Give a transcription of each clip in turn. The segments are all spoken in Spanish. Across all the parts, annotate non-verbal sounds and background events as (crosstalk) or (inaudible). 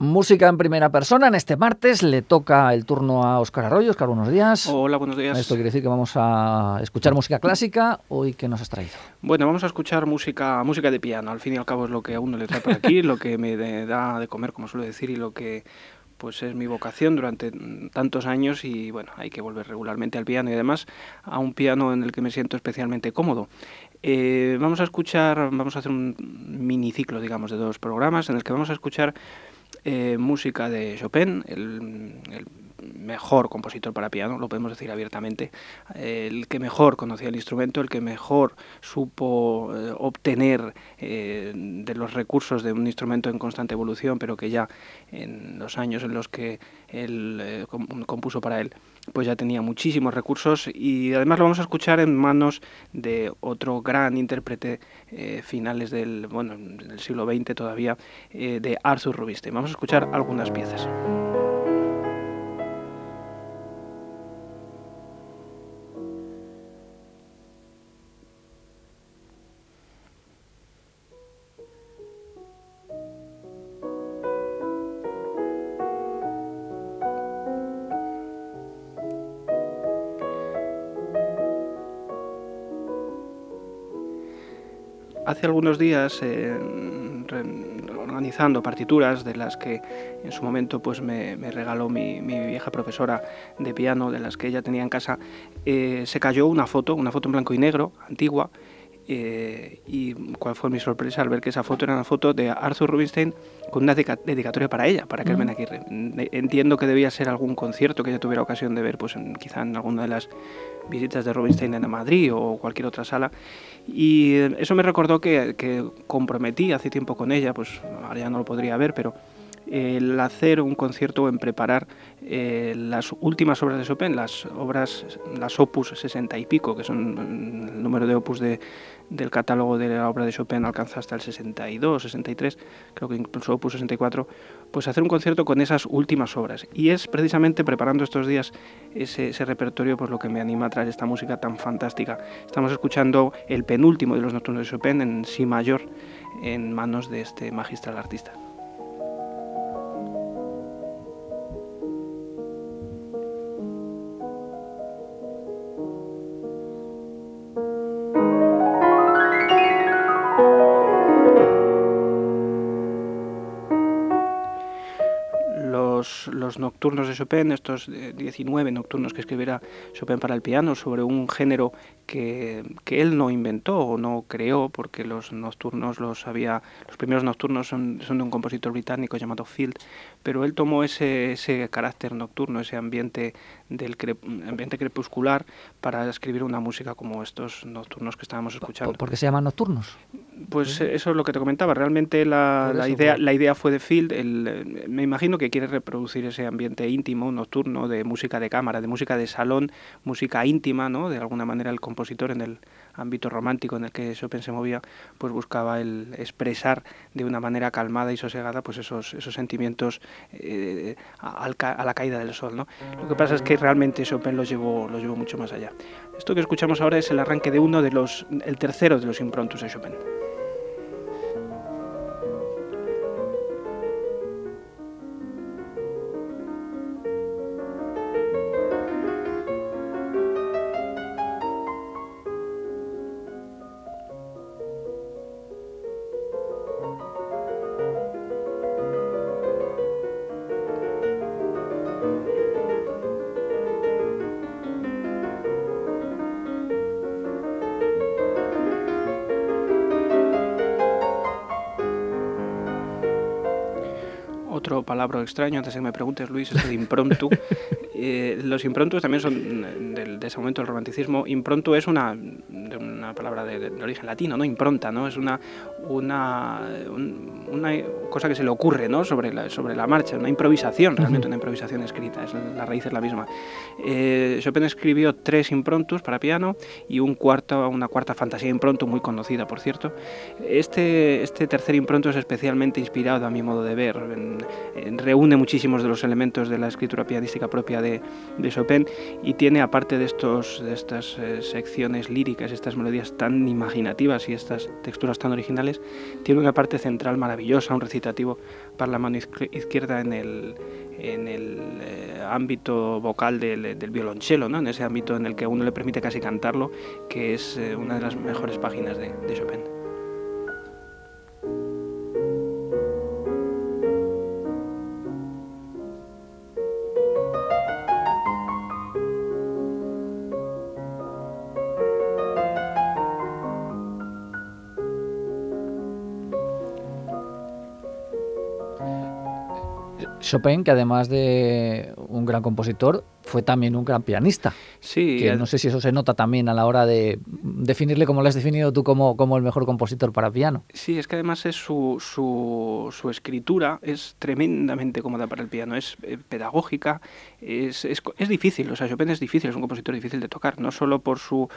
Música en primera persona. En este martes le toca el turno a Óscar Arroyo. Óscar, buenos días. Hola, buenos días. Esto quiere decir que vamos a escuchar música clásica. Hoy, ¿qué nos has traído? Bueno, vamos a escuchar música, música de piano. Al fin y al cabo es lo que a uno le trae por aquí, lo que me da de comer, como suelo decir, y lo que pues es mi vocación durante tantos años y bueno, hay que volver regularmente al piano y además a un piano en el que me siento especialmente cómodo. Eh, vamos a escuchar, vamos a hacer un miniciclo, digamos, de dos programas en el que vamos a escuchar eh, música de Chopin, el, mejor compositor para piano, lo podemos decir abiertamente, el que mejor conocía el instrumento, el que mejor supo eh, obtener eh, de los recursos de un instrumento en constante evolución, pero que ya en los años en los que él compuso para él, pues ya tenía muchísimos recursos y además lo vamos a escuchar en manos de otro gran intérprete eh, finales del, bueno, del siglo XX todavía, eh, de Arthur Rubinstein. Vamos a escuchar algunas piezas. Hace algunos días eh, organizando partituras de las que en su momento pues me, regaló mi, vieja profesora de piano de las que ella tenía en casa eh, se cayó una foto una foto en blanco y negro antigua eh, y cuál fue mi sorpresa al ver que esa foto era una foto de Arthur Rubinstein con una dedicatoria para ella, para Carmen Aguirre. Entiendo que debía ser algún concierto que ella tuviera ocasión de ver, pues quizá en alguna de las visitas de Rubinstein en Madrid o cualquier otra sala. Y eso me recordó que, que comprometí hace tiempo con ella, pues ahora ya no lo podría ver, pero el hacer un concierto en preparar eh, las últimas obras de Chopin, las obras, las opus 60 y pico, que son el número de opus de, del catálogo de la obra de Chopin alcanza hasta el 62, 63, creo que incluso opus 64, pues hacer un concierto con esas últimas obras. Y es precisamente preparando estos días ese, repertorio pues lo que me anima a traer esta música tan fantástica. Estamos escuchando el penúltimo de los nocturnos de Chopin en si mayor en manos de este magistral artista. Los, nocturnos de Chopin, estos 19 eh, nocturnos que escribiera Chopin para el piano sobre un género que, que, él no inventó o no creó, porque los nocturnos los había, los primeros nocturnos son, son de un compositor británico llamado Field, pero él tomó ese, ese carácter nocturno, ese ambiente del ambiente crepuscular para escribir una música como estos nocturnos que estábamos escuchando. ¿Por qué se llaman nocturnos? Pues eso es lo que te comentaba. Realmente la, la idea, la idea fue de Field. El, me imagino que quiere reproducir ese ambiente íntimo, nocturno, de música de cámara, de música de salón, música íntima, ¿no? De alguna manera el compositor en el ámbito romántico en el que Chopin se movía, pues buscaba el expresar de una manera calmada y sosegada pues esos, esos sentimientos eh, a, la caída del sol. ¿no? Lo que pasa es que realmente Chopin lo llevó, lo llevó mucho más allá. Esto que escuchamos ahora es el arranque de uno de los, el tercero de los improntos de Chopin. Otro palabra extraño, antes de que me preguntes, Luis, es de improntu. (laughs) Eh, los improntus también son de, ese momento del romanticismo. Improntu es una, una palabra de, origen latino, ¿no? Impronta, ¿no? Es una, una, una cosa que se le ocurre, ¿no? Sobre la, sobre la marcha, una improvisación, realmente una improvisación escrita, es, la raíz es la misma. Eh, Chopin escribió tres improntus para piano y un cuarto, una cuarta fantasía improntu, muy conocida, por cierto. Este, este tercer improntu es especialmente inspirado, a mi modo de ver, reúne muchísimos de los elementos de la escritura pianística propia de, Chopin y tiene, aparte de, estos, de estas eh, secciones líricas, estas melodías tan imaginativas y estas texturas tan originales, tiene una parte central maravillosa, un recitativo para la mano izquierda en el, en el eh, ámbito vocal del, violonchelo, ¿no? en ese ámbito en el que a uno le permite casi cantarlo, que es eh, una de las mejores páginas de Chopin. Chopin, que además de un gran compositor, fue también un gran pianista. Sí. Que no sé si eso se nota también a la hora de definirle como lo has definido tú como, como el mejor compositor para piano. Sí, es que además es su, su, su escritura es tremendamente cómoda para el piano, es eh, pedagógica, es, es, es difícil, o sea, Chopin es difícil, es un compositor difícil de tocar, no solo por su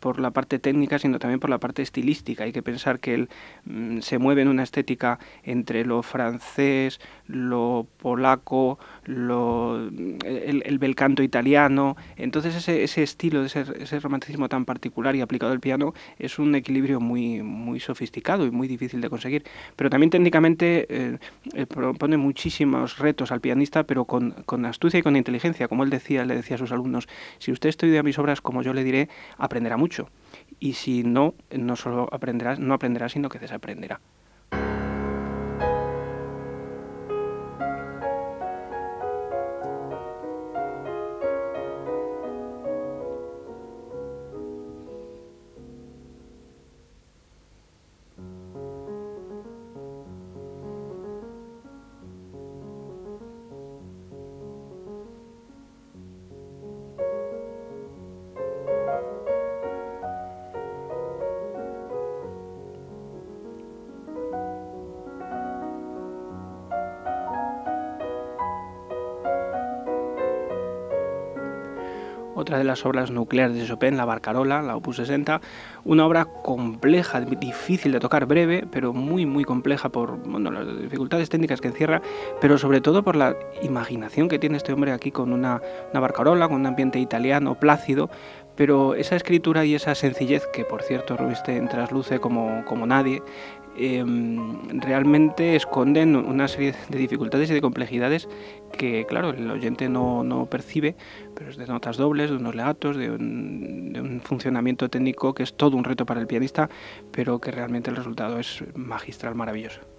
por la parte técnica, sino también por la parte estilística. Hay que pensar que él mm, se mueve en una estética entre lo francés, lo polaco, lo, el, el bel canto italiano. Entonces ese, ese estilo, ese, ese, romanticismo tan particular y aplicado al piano es un equilibrio muy, muy sofisticado y muy difícil de conseguir. Pero también técnicamente eh, eh, propone muchísimos retos al pianista, pero con, con astucia y con inteligencia. Como él decía, le decía a sus alumnos, si usted estudia mis obras como yo le diré, aprenderá mucho mucho. Y si no, no solo aprenderá, no aprenderá, sino que desaprenderá. Otra de las obras nucleares de Chopin, la Barcarola, la Opus 60, una obra compleja, difícil de tocar, breve, pero muy muy compleja por bueno, las dificultades técnicas que encierra, pero sobre todo por la imaginación que tiene este hombre aquí con una, una Barcarola, con un ambiente italiano plácido, pero esa escritura y esa sencillez, que por cierto Rubinstein trasluce como, como nadie, eh, realmente esconden una serie de dificultades y de complejidades que, claro, el oyente no, no percibe, pero es de notas dobles, de unos legatos, de un, de un funcionamiento técnico que es todo un reto para el pianista, pero que realmente el resultado es magistral, maravilloso.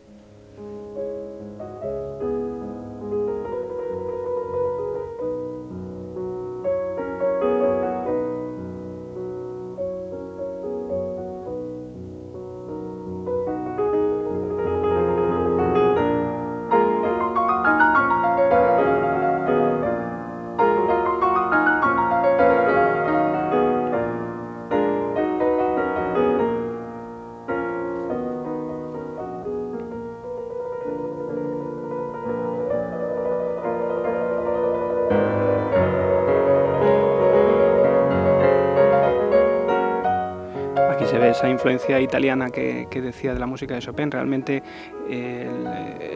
Esa influencia italiana que, que, decía de la música de Chopin. Realmente él,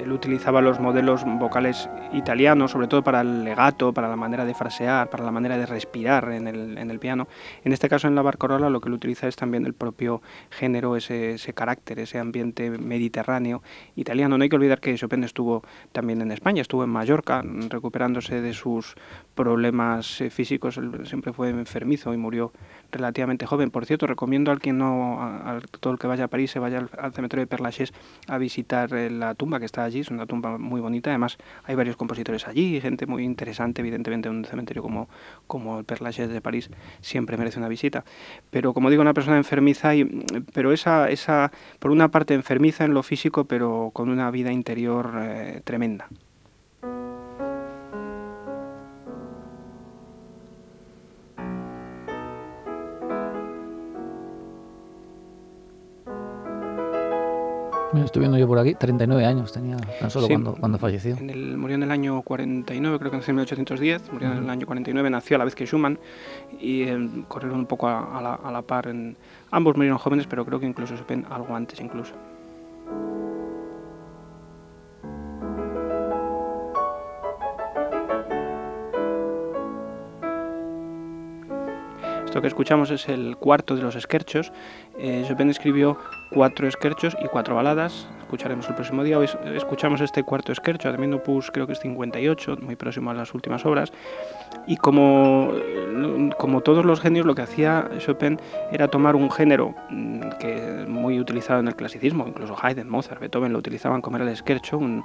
él, utilizaba los modelos vocales italianos, sobre todo para el legato, para la manera de frasear, para la manera de respirar en el, en el piano. En este caso, en la Barcarola, lo que él utiliza es también el propio género, ese, ese carácter, ese ambiente mediterráneo italiano. No hay que olvidar que Chopin estuvo también en España, estuvo en Mallorca, recuperándose de sus problemas físicos. Él siempre fue enfermizo y murió relativamente joven. Por cierto, recomiendo al quien no, a, todo el que vaya a París, se vaya al, cementerio de Père a visitar eh, la tumba que está allí. Es una tumba muy bonita. Además, hay varios compositores allí, gente muy interesante. Evidentemente, un cementerio como, como el Père de París siempre merece una visita. Pero como digo, una persona enfermiza, y, pero esa, esa, por una parte enfermiza en lo físico, pero con una vida interior eh, tremenda. Estoy viendo yo por aquí, 39 años tenía tan solo Sí, cuando, cuando falleció. En el, murió en el año 49, creo que en 1810, murió en el año 49, nació a la vez que Schumann y eh, corrieron un poco a, a la, a la par. En, ambos murieron jóvenes, pero creo que incluso Chopin algo antes incluso. Esto que escuchamos es el cuarto de los esquerchos. Eh, Chopin escribió cuatro esquerchos y cuatro baladas. Escucharemos el próximo día. Hoy escuchamos este cuarto esquercho, también opus creo que es 58, muy próximo a las últimas obras. Y como, como todos los genios, lo que hacía Chopin era tomar un género mm, que muy utilizado en el clasicismo, incluso Haydn, Mozart, Beethoven lo utilizaban como era el scherzo, un,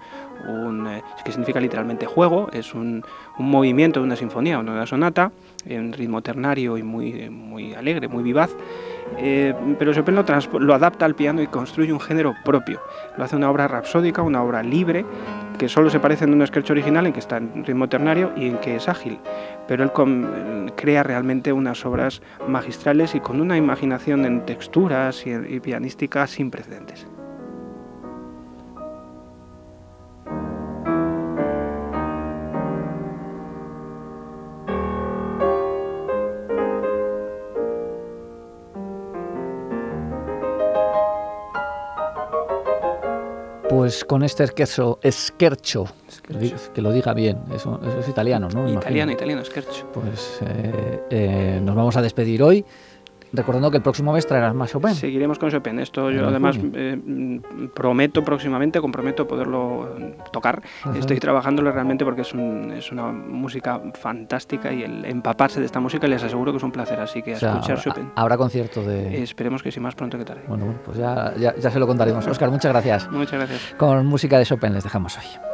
un eh, que significa literalmente juego, es un, un movimiento de una sinfonía o de una sonata en ritmo ternario y muy, muy alegre, muy vivaz. Eh, pero Chopin lo, adapta al piano y construye un género propio. Lo hace una obra rapsódica, una obra libre, que solo se parece en un sketch original en que está en ritmo ternario y en que es ágil. Pero él crea realmente unas obras magistrales y con una imaginación en texturas y, y pianística sin precedentes. Pues con este scherzo, scherzo, que lo diga bien, eso, eso es italiano, ¿no? Italiano, italiano, scherzo. Pues eh, eh, nos vamos a despedir hoy. Recordando que el próximo mes traerás más Chopin. Seguiremos con Chopin. Esto yo además eh, prometo próximamente, comprometo poderlo tocar. Estoy trabajándolo realmente porque es, un, es, una música fantástica y el empaparse de esta música les aseguro que es un placer. Así que a escuchar Chopin. Habrá concierto de... esperemos que sí, más pronto que tarde. Bueno, pues ya, ya, ya se lo contaremos. Oscar, muchas gracias. Muchas gracias. Con música de Chopin les dejamos hoy.